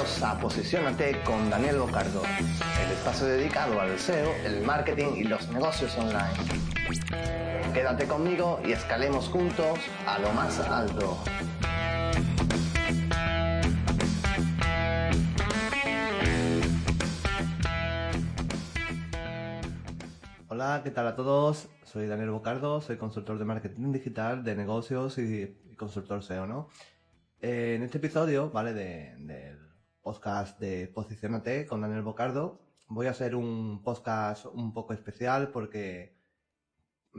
Bienvenidos a Posicionate con Daniel Bocardo, el espacio dedicado al SEO, el marketing y los negocios online. Quédate conmigo y escalemos juntos a lo más alto. Hola, ¿qué tal a todos? Soy Daniel Bocardo, soy consultor de marketing digital, de negocios y, consultor SEO, ¿no? En este episodio, ¿vale? Podcast de Posicionate con Daniel Bocardo, voy a hacer un podcast un poco especial porque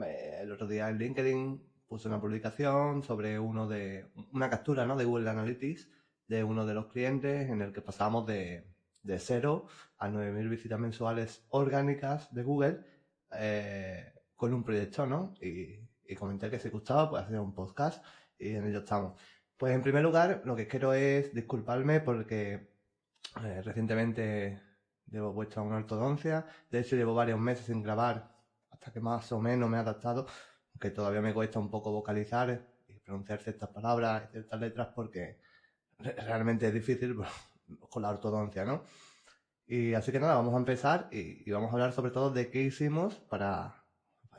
eh, el otro día en LinkedIn puse una publicación sobre uno de una captura ¿no? de Google Analytics de uno de los clientes en el que pasamos de, de 0 a 9.000 visitas mensuales orgánicas de Google eh, con un proyecto, ¿no? Y, y comenté que si gustaba, pues hacer un podcast y en ello estamos. Pues en primer lugar, lo que quiero es disculparme porque eh, recientemente llevo puesto una ortodoncia. De hecho, llevo varios meses sin grabar hasta que más o menos me he adaptado, aunque todavía me cuesta un poco vocalizar y pronunciar ciertas palabras y ciertas letras porque re- realmente es difícil con la ortodoncia, ¿no? Y así que nada, vamos a empezar y, vamos a hablar sobre todo de qué hicimos para,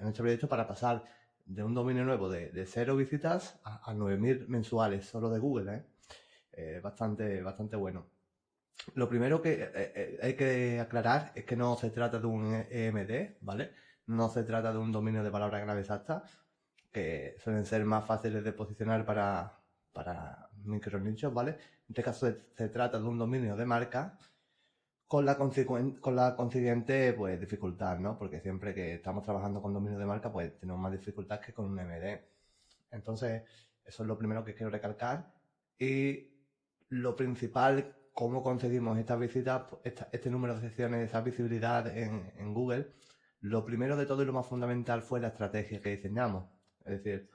este para pasar de un dominio nuevo de, de cero visitas a, a 9.000 mensuales solo de Google, ¿eh? Eh, bastante, bastante bueno. Lo primero que eh, eh, hay que aclarar es que no se trata de un EMD, ¿vale? No se trata de un dominio de palabra clave exacta, que suelen ser más fáciles de posicionar para, para micronichos, ¿vale? En este caso se, trata de un dominio de marca con la, con la consiguiente pues, dificultad, ¿no? Porque siempre que estamos trabajando con dominio de marca, pues tenemos más dificultad que con un MD. Entonces, eso es lo primero que quiero recalcar. Y lo principal, cómo conseguimos estas visitas, esta- este número de secciones, esa visibilidad en, Google, lo primero de todo y lo más fundamental fue la estrategia que diseñamos. Es decir,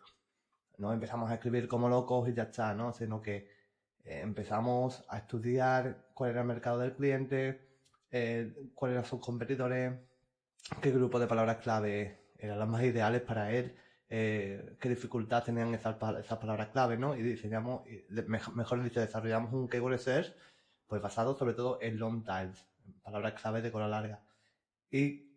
no empezamos a escribir como locos y ya está, ¿no? Sino que eh, empezamos a estudiar cuál era el mercado del cliente, eh, cuáles eran sus competidores, qué grupo de palabras clave eran las más ideales para él, eh, qué dificultad tenían esas, pa- esas palabras clave, ¿no? Y diseñamos, mejor dicho, desarrollamos un keyword search, pues basado sobre todo en long tails, palabras clave de cola larga, y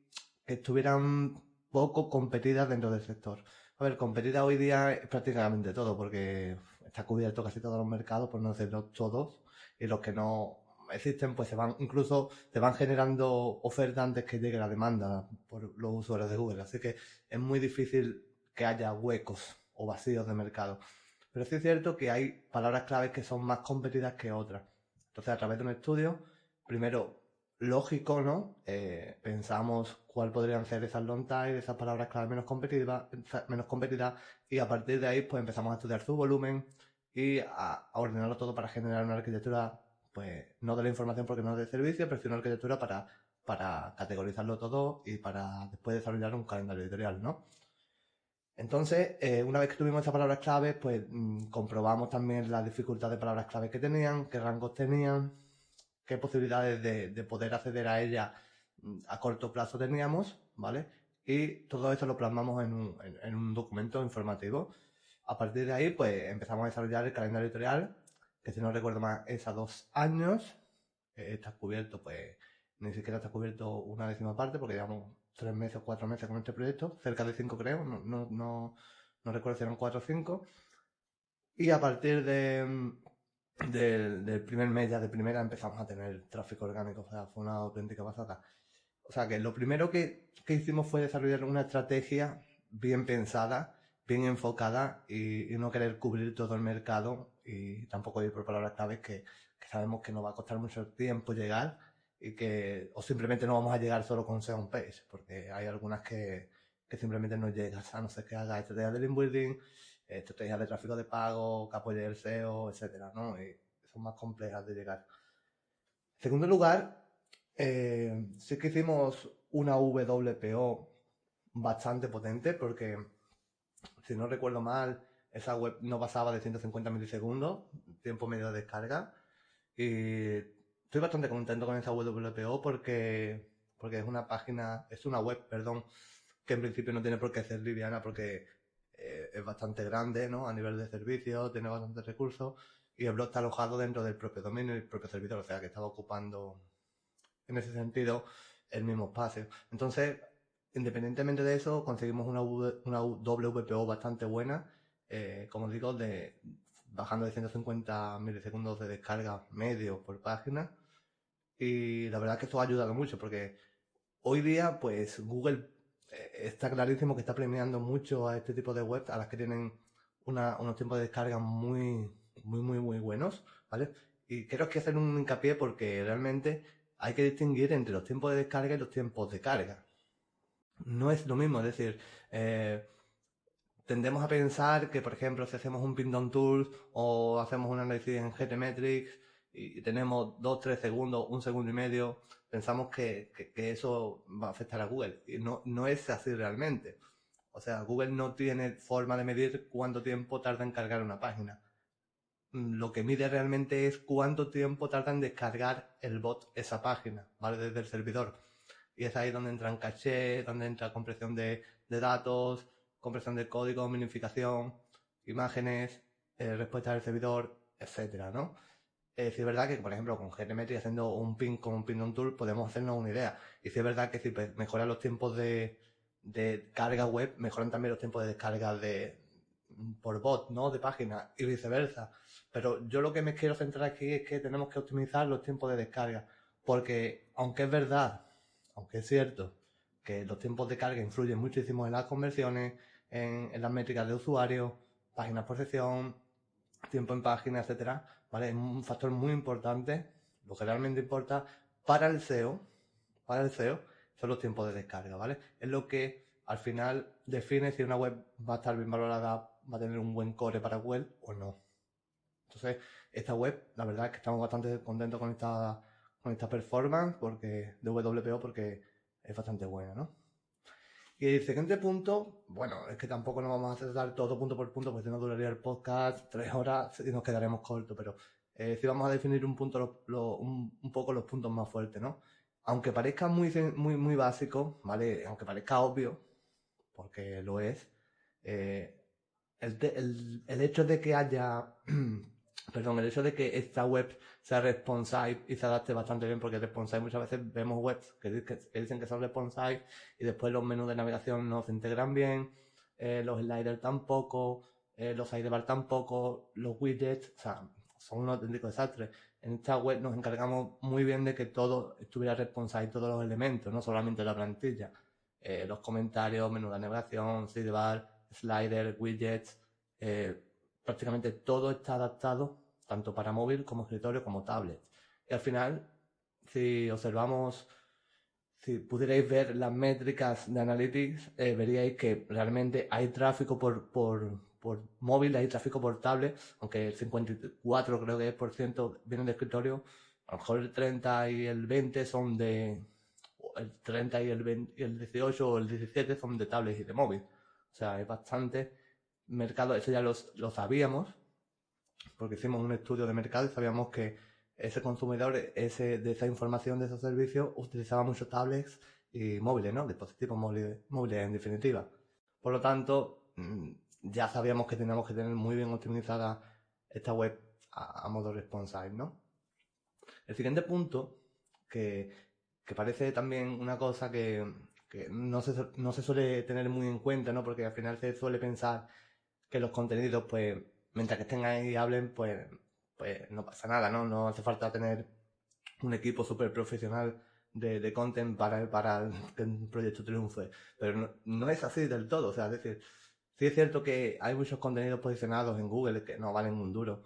que estuvieran poco competidas dentro del sector. A ver, competida hoy día es prácticamente todo, porque está cubierto casi todos los mercados, por no decirlo todos, y los que no existen, pues se van, incluso se van generando ofertas antes que llegue la demanda por los usuarios de Google. Así que es muy difícil que haya huecos o vacíos de mercado. Pero sí es cierto que hay palabras claves que son más competidas que otras. Entonces, a través de un estudio, primero, lógico, ¿no? Eh, pensamos cuál podrían ser esas long tail, esas palabras clave menos competitivas, menos competidas, y a partir de ahí, pues empezamos a estudiar su volumen y a, ordenarlo todo para generar una arquitectura, pues, no de la información porque no es de servicio, pero sí una arquitectura para, para categorizarlo todo y para después desarrollar un calendario editorial, ¿no? Entonces, eh, una vez que tuvimos esas palabras claves, pues mm, comprobamos también la dificultad de palabras claves que tenían, qué rangos tenían, qué posibilidades de, de poder acceder a ellas mm, a corto plazo teníamos, ¿vale? Y todo esto lo plasmamos en un, en un documento informativo. A partir de ahí, pues empezamos a desarrollar el calendario editorial, que si no recuerdo más es a dos años. Eh, está cubierto, pues ni siquiera está cubierto una décima parte, porque llevamos tres meses o cuatro meses con este proyecto, cerca de cinco creo, no, no, no, no recuerdo si eran cuatro o cinco. Y a partir de, mm, del, del primer mes ya de primera empezamos a tener tráfico orgánico, o sea, fue una auténtica pasada. O sea que lo primero que, que hicimos fue desarrollar una estrategia bien pensada, bien enfocada y, y no querer cubrir todo el mercado y tampoco ir por palabras claves que, que sabemos que nos va a costar mucho tiempo llegar y que o simplemente no vamos a llegar solo con SEO page porque hay algunas que, que simplemente no llegas a no ser que haga estrategias de link building, estrategias de tráfico de pago, que apoye el SEO, etcétera, ¿no? Son más complejas de llegar. En segundo lugar, eh, sí que hicimos una WPO bastante potente porque, si no recuerdo mal, esa web no pasaba de 150 milisegundos, tiempo medio de descarga. Y estoy bastante contento con esa WPO porque, porque es una página, es una web, perdón, que en principio no tiene por qué ser liviana porque eh, es bastante grande, ¿no? A nivel de servicios, tiene bastantes recursos y el blog está alojado dentro del propio dominio el propio servidor, o sea que estaba ocupando en ese sentido el mismo espacio. Entonces, independientemente de eso, conseguimos una, una WPO bastante buena, eh, como digo, de bajando de 150 milisegundos de descarga medio por página. Y la verdad que esto ha ayudado mucho porque hoy día, pues Google eh, está clarísimo que está premiando mucho a este tipo de webs, a las que tienen unos tiempos de descarga muy, muy, muy, muy buenos, ¿vale? Y quiero que hacer un hincapié porque realmente hay que distinguir entre los tiempos de descarga y los tiempos de carga. No es lo mismo, es decir, eh, tendemos a pensar que, por ejemplo, si hacemos un pin down tool o hacemos un análisis en GTmetrix y tenemos 2, 3 segundos, un segundo y medio, pensamos que, que, eso va a afectar a Google. Y no, no es así realmente. O sea, Google no tiene forma de medir cuánto tiempo tarda en cargar una página. Mm, lo que mide realmente es cuánto tiempo tarda en descargar el bot esa página, ¿vale? Desde el servidor. Y es ahí donde entran caché, donde entra compresión de, datos, compresión de código, minificación, imágenes, eh, respuesta del servidor, etcétera, ¿no? Eh, es verdad que, por ejemplo, con GTmetry haciendo un pin con un pin on tool podemos hacernos una idea. Y si es verdad que si mejoran los tiempos de, carga web, mejoran también los tiempos de descarga de, por bot, ¿no? De página y viceversa. Pero yo lo que me quiero centrar aquí es que tenemos que optimizar los tiempos de descarga. Porque, aunque es verdad, aunque es cierto, que los tiempos de carga influyen muchísimo en las conversiones, en, las métricas de usuario, páginas por sección, tiempo en página, etcétera, ¿vale? Es un factor muy importante. Lo que realmente importa para el SEO, para el SEO, son los tiempos de descarga, ¿vale? Es lo que al final define si una web va a estar bien valorada, va a tener un buen core para Google o no. Entonces, esta web, la verdad es que estamos bastante contentos con esta, con esta performance porque, de WPO porque es bastante buena, ¿no? Y el siguiente punto, bueno, es que tampoco nos vamos a tratar todo punto por punto, porque si no duraría el podcast tres horas y nos quedaremos cortos, pero eh, sí vamos a definir un punto, un, poco los puntos más fuertes, ¿no? Aunque parezca muy, muy, muy básico, ¿vale? Aunque parezca obvio, porque lo es, eh, el, el, el hecho de que haya perdón, el hecho de que esta web sea responsive y se adapte bastante bien, porque responsive muchas veces vemos webs que, dicen que son responsive y después los menús de navegación no se integran bien, eh, los sliders tampoco, eh, los sidebar tampoco, los widgets, o sea, son un auténtico desastre. En esta web nos encargamos muy bien de que todo estuviera responsive, todos los elementos, no solamente la plantilla. Eh, los comentarios, menú de navegación, sidebar, slider, widgets, eh, prácticamente todo está adaptado tanto para móvil como escritorio como tablet. Y al final, si observamos, si pudierais ver las métricas de Analytics, eh, veríais que realmente hay tráfico por, por, por móvil, hay tráfico por tablet, aunque el 54 creo que es por ciento viene de escritorio, a lo mejor el 30 y el 20 son de, el 30 y el, y el 18 o el 17 son de tablet y de móvil. O sea, es bastante mercado, eso ya lo sabíamos, porque hicimos un estudio de mercado y sabíamos que ese consumidor ese, de esa información, de esos servicios, utilizaba muchos tablets y móviles, ¿no? Dispositivos móviles, móviles en definitiva. Por lo tanto, mm, ya sabíamos que teníamos que tener muy bien optimizada esta web a, modo responsive, ¿no? El siguiente punto, que, que parece también una cosa que, que no, se, no se suele tener muy en cuenta, ¿no? Porque al final se suele pensar que los contenidos, pues, mientras que estén ahí y hablen, pues, pues no pasa nada, ¿no? No hace falta tener un equipo súper profesional de, content para, para que un proyecto triunfe. Pero no, es así del todo, o sea, es decir, sí es cierto que hay muchos contenidos posicionados en Google que no valen un duro,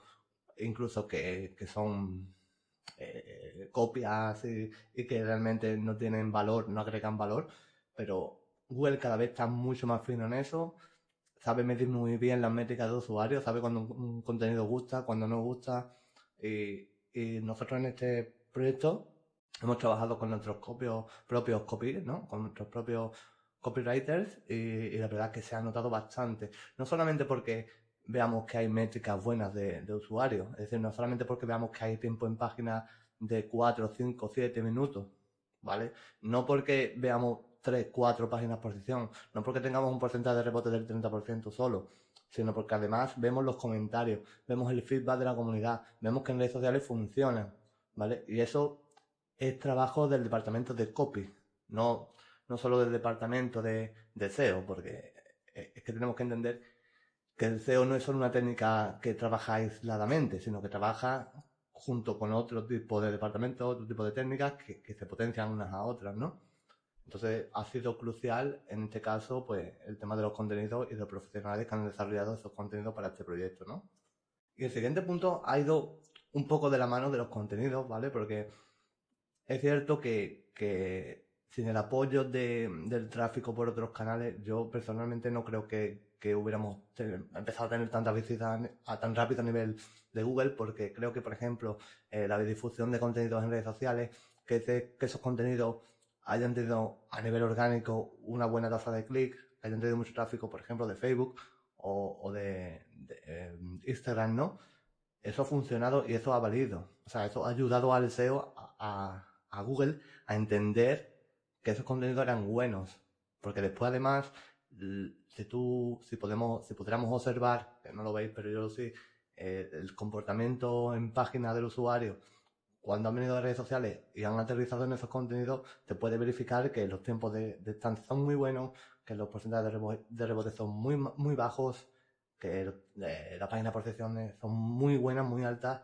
incluso que, que son eh, copias y, y que realmente no tienen valor, no agregan valor, pero Google cada vez está mucho más fino en eso sabe medir muy bien las métricas de usuario, sabe cuando un contenido gusta, cuando no gusta. Y, nosotros en este proyecto hemos trabajado con nuestros propios, propios copy, ¿no? Con nuestros propios copywriters y, la verdad que se ha notado bastante. No solamente porque veamos que hay métricas buenas de, de usuarios, es decir, no solamente porque veamos que hay tiempo en página de 4, 5, 7 minutos, ¿vale? No porque veamos 3, 4 páginas por sesión, no porque tengamos un porcentaje de rebote del 30% solo, sino porque además vemos los comentarios, vemos el feedback de la comunidad, vemos que en redes sociales funcionan, ¿vale? Y eso es trabajo del departamento de copy, no, no solo del departamento de, de SEO, porque es que tenemos que entender que el SEO no es solo una técnica que trabaja aisladamente, sino que trabaja junto con otro tipo de departamentos, otro tipo de técnicas que, que, se potencian unas a otras, ¿no? Entonces ha sido crucial en este caso pues el tema de los contenidos y de los profesionales que han desarrollado esos contenidos para este proyecto, ¿no? Y el siguiente punto ha ido un poco de la mano de los contenidos, ¿vale? Porque es cierto que, que sin el apoyo de, del tráfico por otros canales, yo personalmente no creo que, que hubiéramos empezado a tener tanta visitas a tan rápido a nivel de Google, porque creo que, por ejemplo, eh, la difusión de contenidos en redes sociales, que, que esos contenidos hayan tenido a nivel orgánico una buena tasa de clics, que hayan tenido mucho tráfico, por ejemplo, de Facebook o, o de, de eh, Instagram, ¿no? Eso ha funcionado y eso ha valido. O sea, eso ha ayudado al SEO a, a, a Google a entender que esos contenidos eran buenos. Porque después además, si tú, si podemos, si pudiéramos observar, que no lo veis, pero yo sé, eh, el comportamiento en página del usuario, cuando han venido a redes sociales y han aterrizado en esos contenidos, te puede verificar que los tiempos de, de son muy buenos, que los porcentajes de rebote, de son muy, muy bajos, que eh, las páginas por secciones son muy buenas, muy altas,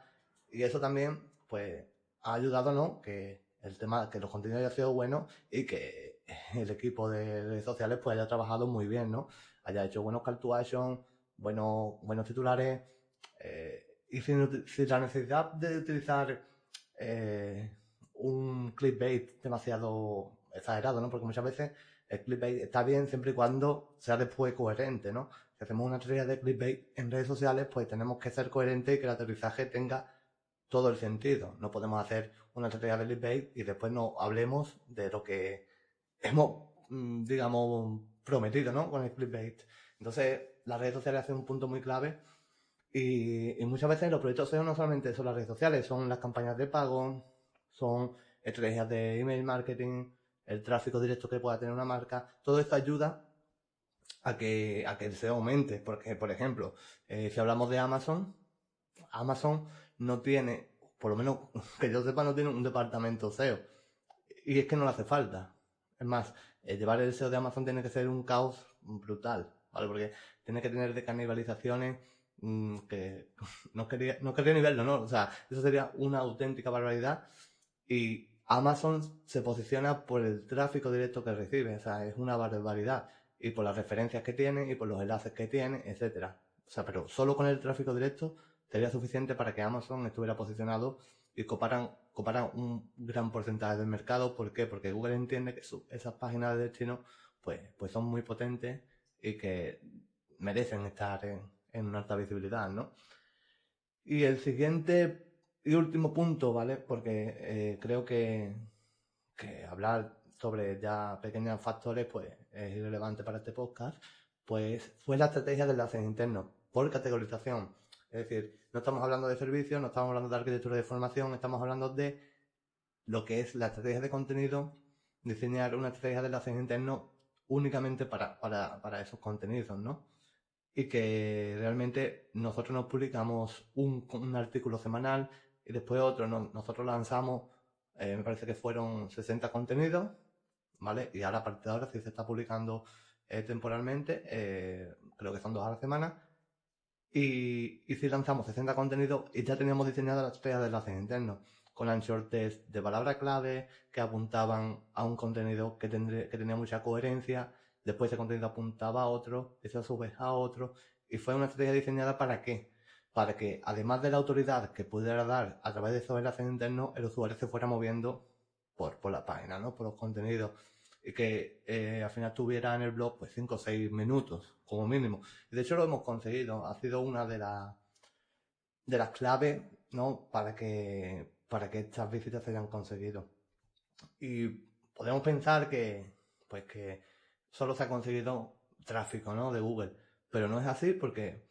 y eso también, pues, ha ayudado, ¿no? Que el tema que los contenidos hayan sido buenos y que el equipo de redes sociales pues haya trabajado muy bien, ¿no? Haya hecho buenos call buenos, buenos titulares eh, y sin, la necesidad de utilizar eh, un clickbait demasiado exagerado, ¿no? Porque muchas veces el clickbait está bien siempre y cuando sea después coherente, ¿no? Si hacemos una estrella de clickbait en redes sociales, pues tenemos que ser coherente y que el aterrizaje tenga todo el sentido. No podemos hacer una estrategia de clickbait y después no hablemos de lo que hemos, mm, digamos, prometido, ¿no? Con el clickbait. Entonces, las redes sociales hacen un punto muy clave y, y, muchas veces los proyectos SEO no solamente son las redes sociales, son las campañas de pago, son estrategias de email marketing, el tráfico directo que pueda tener una marca. Todo esto ayuda a que, a que el SEO aumente. Porque, por ejemplo, eh, si hablamos de Amazon, Amazon no tiene, por lo menos que yo sepa, no tiene un departamento SEO. Y es que no le hace falta. Es más, eh, llevar el SEO de Amazon tiene que ser un caos brutal, ¿vale? Porque tiene que tener de canibalizaciones mmm, que no quería, no quería ni verlo, ¿no? O sea, eso sería una auténtica barbaridad. Y Amazon se posiciona por el tráfico directo que recibe, o sea, es una barbaridad. Y por las referencias que tiene, y por los enlaces que tiene, etcétera. O sea, pero solo con el tráfico directo sería suficiente para que Amazon estuviera posicionado y coparan, coparan un gran porcentaje del mercado. ¿Por qué? Porque Google entiende que esas páginas de destino pues, pues son muy potentes y que merecen estar en, en una alta visibilidad, ¿no? Y el siguiente y último punto, ¿vale? Porque eh, creo que, que hablar sobre ya pequeños factores pues es irrelevante para este podcast, pues fue la estrategia de enlaces internos por categorización. Es decir, no estamos hablando de servicios, no estamos hablando de arquitectura de formación, estamos hablando de lo que es la estrategia de contenido, diseñar una estrategia de enlaces internos únicamente para, para, para esos contenidos, ¿no? Y que realmente nosotros nos publicamos un, artículo semanal y después otro, no, nosotros lanzamos, eh, me parece que fueron 60 contenidos, ¿vale? Y ahora a partir de ahora, si se está publicando eh, temporalmente, eh, creo que son dos a la semana, y, y si lanzamos 60 contenidos y ya teníamos diseñada la estrella de enlaces internos con anchor test de palabra clave que apuntaban a un contenido que, tendría, que tenía mucha coherencia, después ese contenido apuntaba a otro, ese a su vez a otro, y fue una estrategia diseñada para qué? Para que además de la autoridad que pudiera dar a través de esos enlaces internos, el usuario se fuera moviendo por, por la página, ¿no? Por los contenidos. y que eh, al final tuviera en el blog pues 5 o 6 minutos como mínimo. Y de hecho lo hemos conseguido, ha sido una de las de las claves ¿no? para que para que estas visitas se hayan conseguido. Y podemos pensar que pues que solo se ha conseguido tráfico ¿no? de Google, pero no es así porque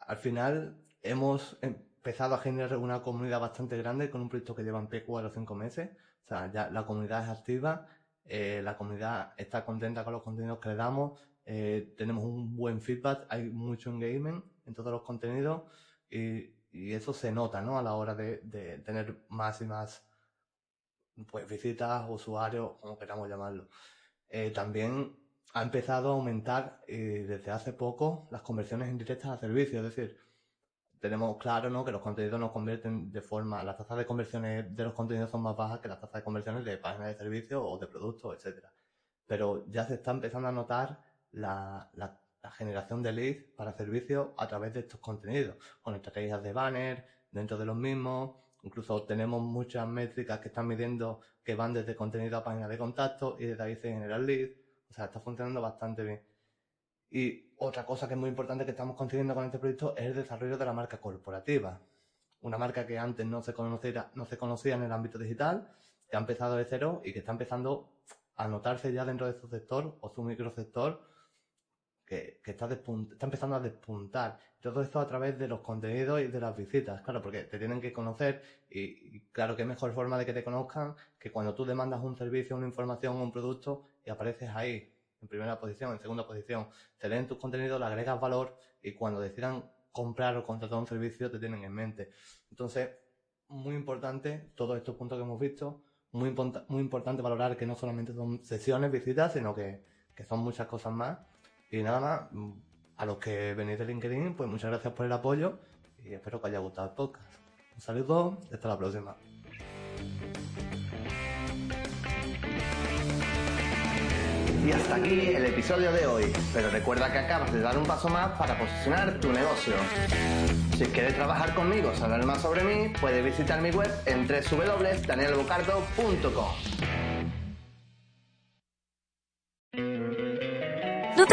al final hemos empezado a generar una comunidad bastante grande con un proyecto que lleva en pie 4 o 5 meses. O sea, ya la comunidad es activa, eh, la comunidad está contenta con los contenidos que le damos, eh, tenemos un buen feedback, hay mucho engagement en todos los contenidos y, eso se nota, ¿no? A la hora de, tener más y más pues visitas, usuarios, como queramos llamarlo. Eh, también ha empezado a aumentar desde hace poco las conversiones indirectas a servicios, es decir, tenemos claro ¿no? que los contenidos nos convierten de forma, las tasas de conversiones de los contenidos son más bajas que las tasas de conversiones de páginas de servicios o de productos, etcétera. Pero ya se está empezando a notar la, la, generación de leads para servicios a través de estos contenidos, con estrategias de banner dentro de los mismos. Incluso tenemos muchas métricas que están midiendo que van desde contenido a páginas de contacto y desde ahí se generan leads. O sea, está funcionando bastante bien. Y otra cosa que es muy importante que estamos consiguiendo con este proyecto es el desarrollo de la marca corporativa. Una marca que antes no se conocía, no se conocía en el ámbito digital, que ha empezado de cero y que está empezando a notarse ya dentro de su sector o su microsector que, que está, está empezando a despuntar. Todo esto a través de los contenidos y de las visitas, claro, porque te tienen que conocer y, y claro, qué mejor forma de que te conozcan que cuando tú demandas un servicio, una información un producto y apareces ahí en primera posición, en segunda posición, te leen tus contenidos, le agregas valor y cuando decidan comprar o contratar un servicio te tienen en mente. Entonces, muy importante todos estos puntos que hemos visto, muy, muy importante valorar que no solamente son sesiones, visitas, sino que, que son muchas cosas más. Y nada más, a los que venís de LinkedIn, pues muchas gracias por el apoyo y espero que haya gustado el podcast. Un saludo hasta la próxima. Y hasta aquí el episodio de hoy, pero recuerda que acabas de dar un paso más para posicionar tu negocio. Si quieres trabajar conmigo, saber más sobre mí, puedes visitar mi web en www.danielbocardo.com.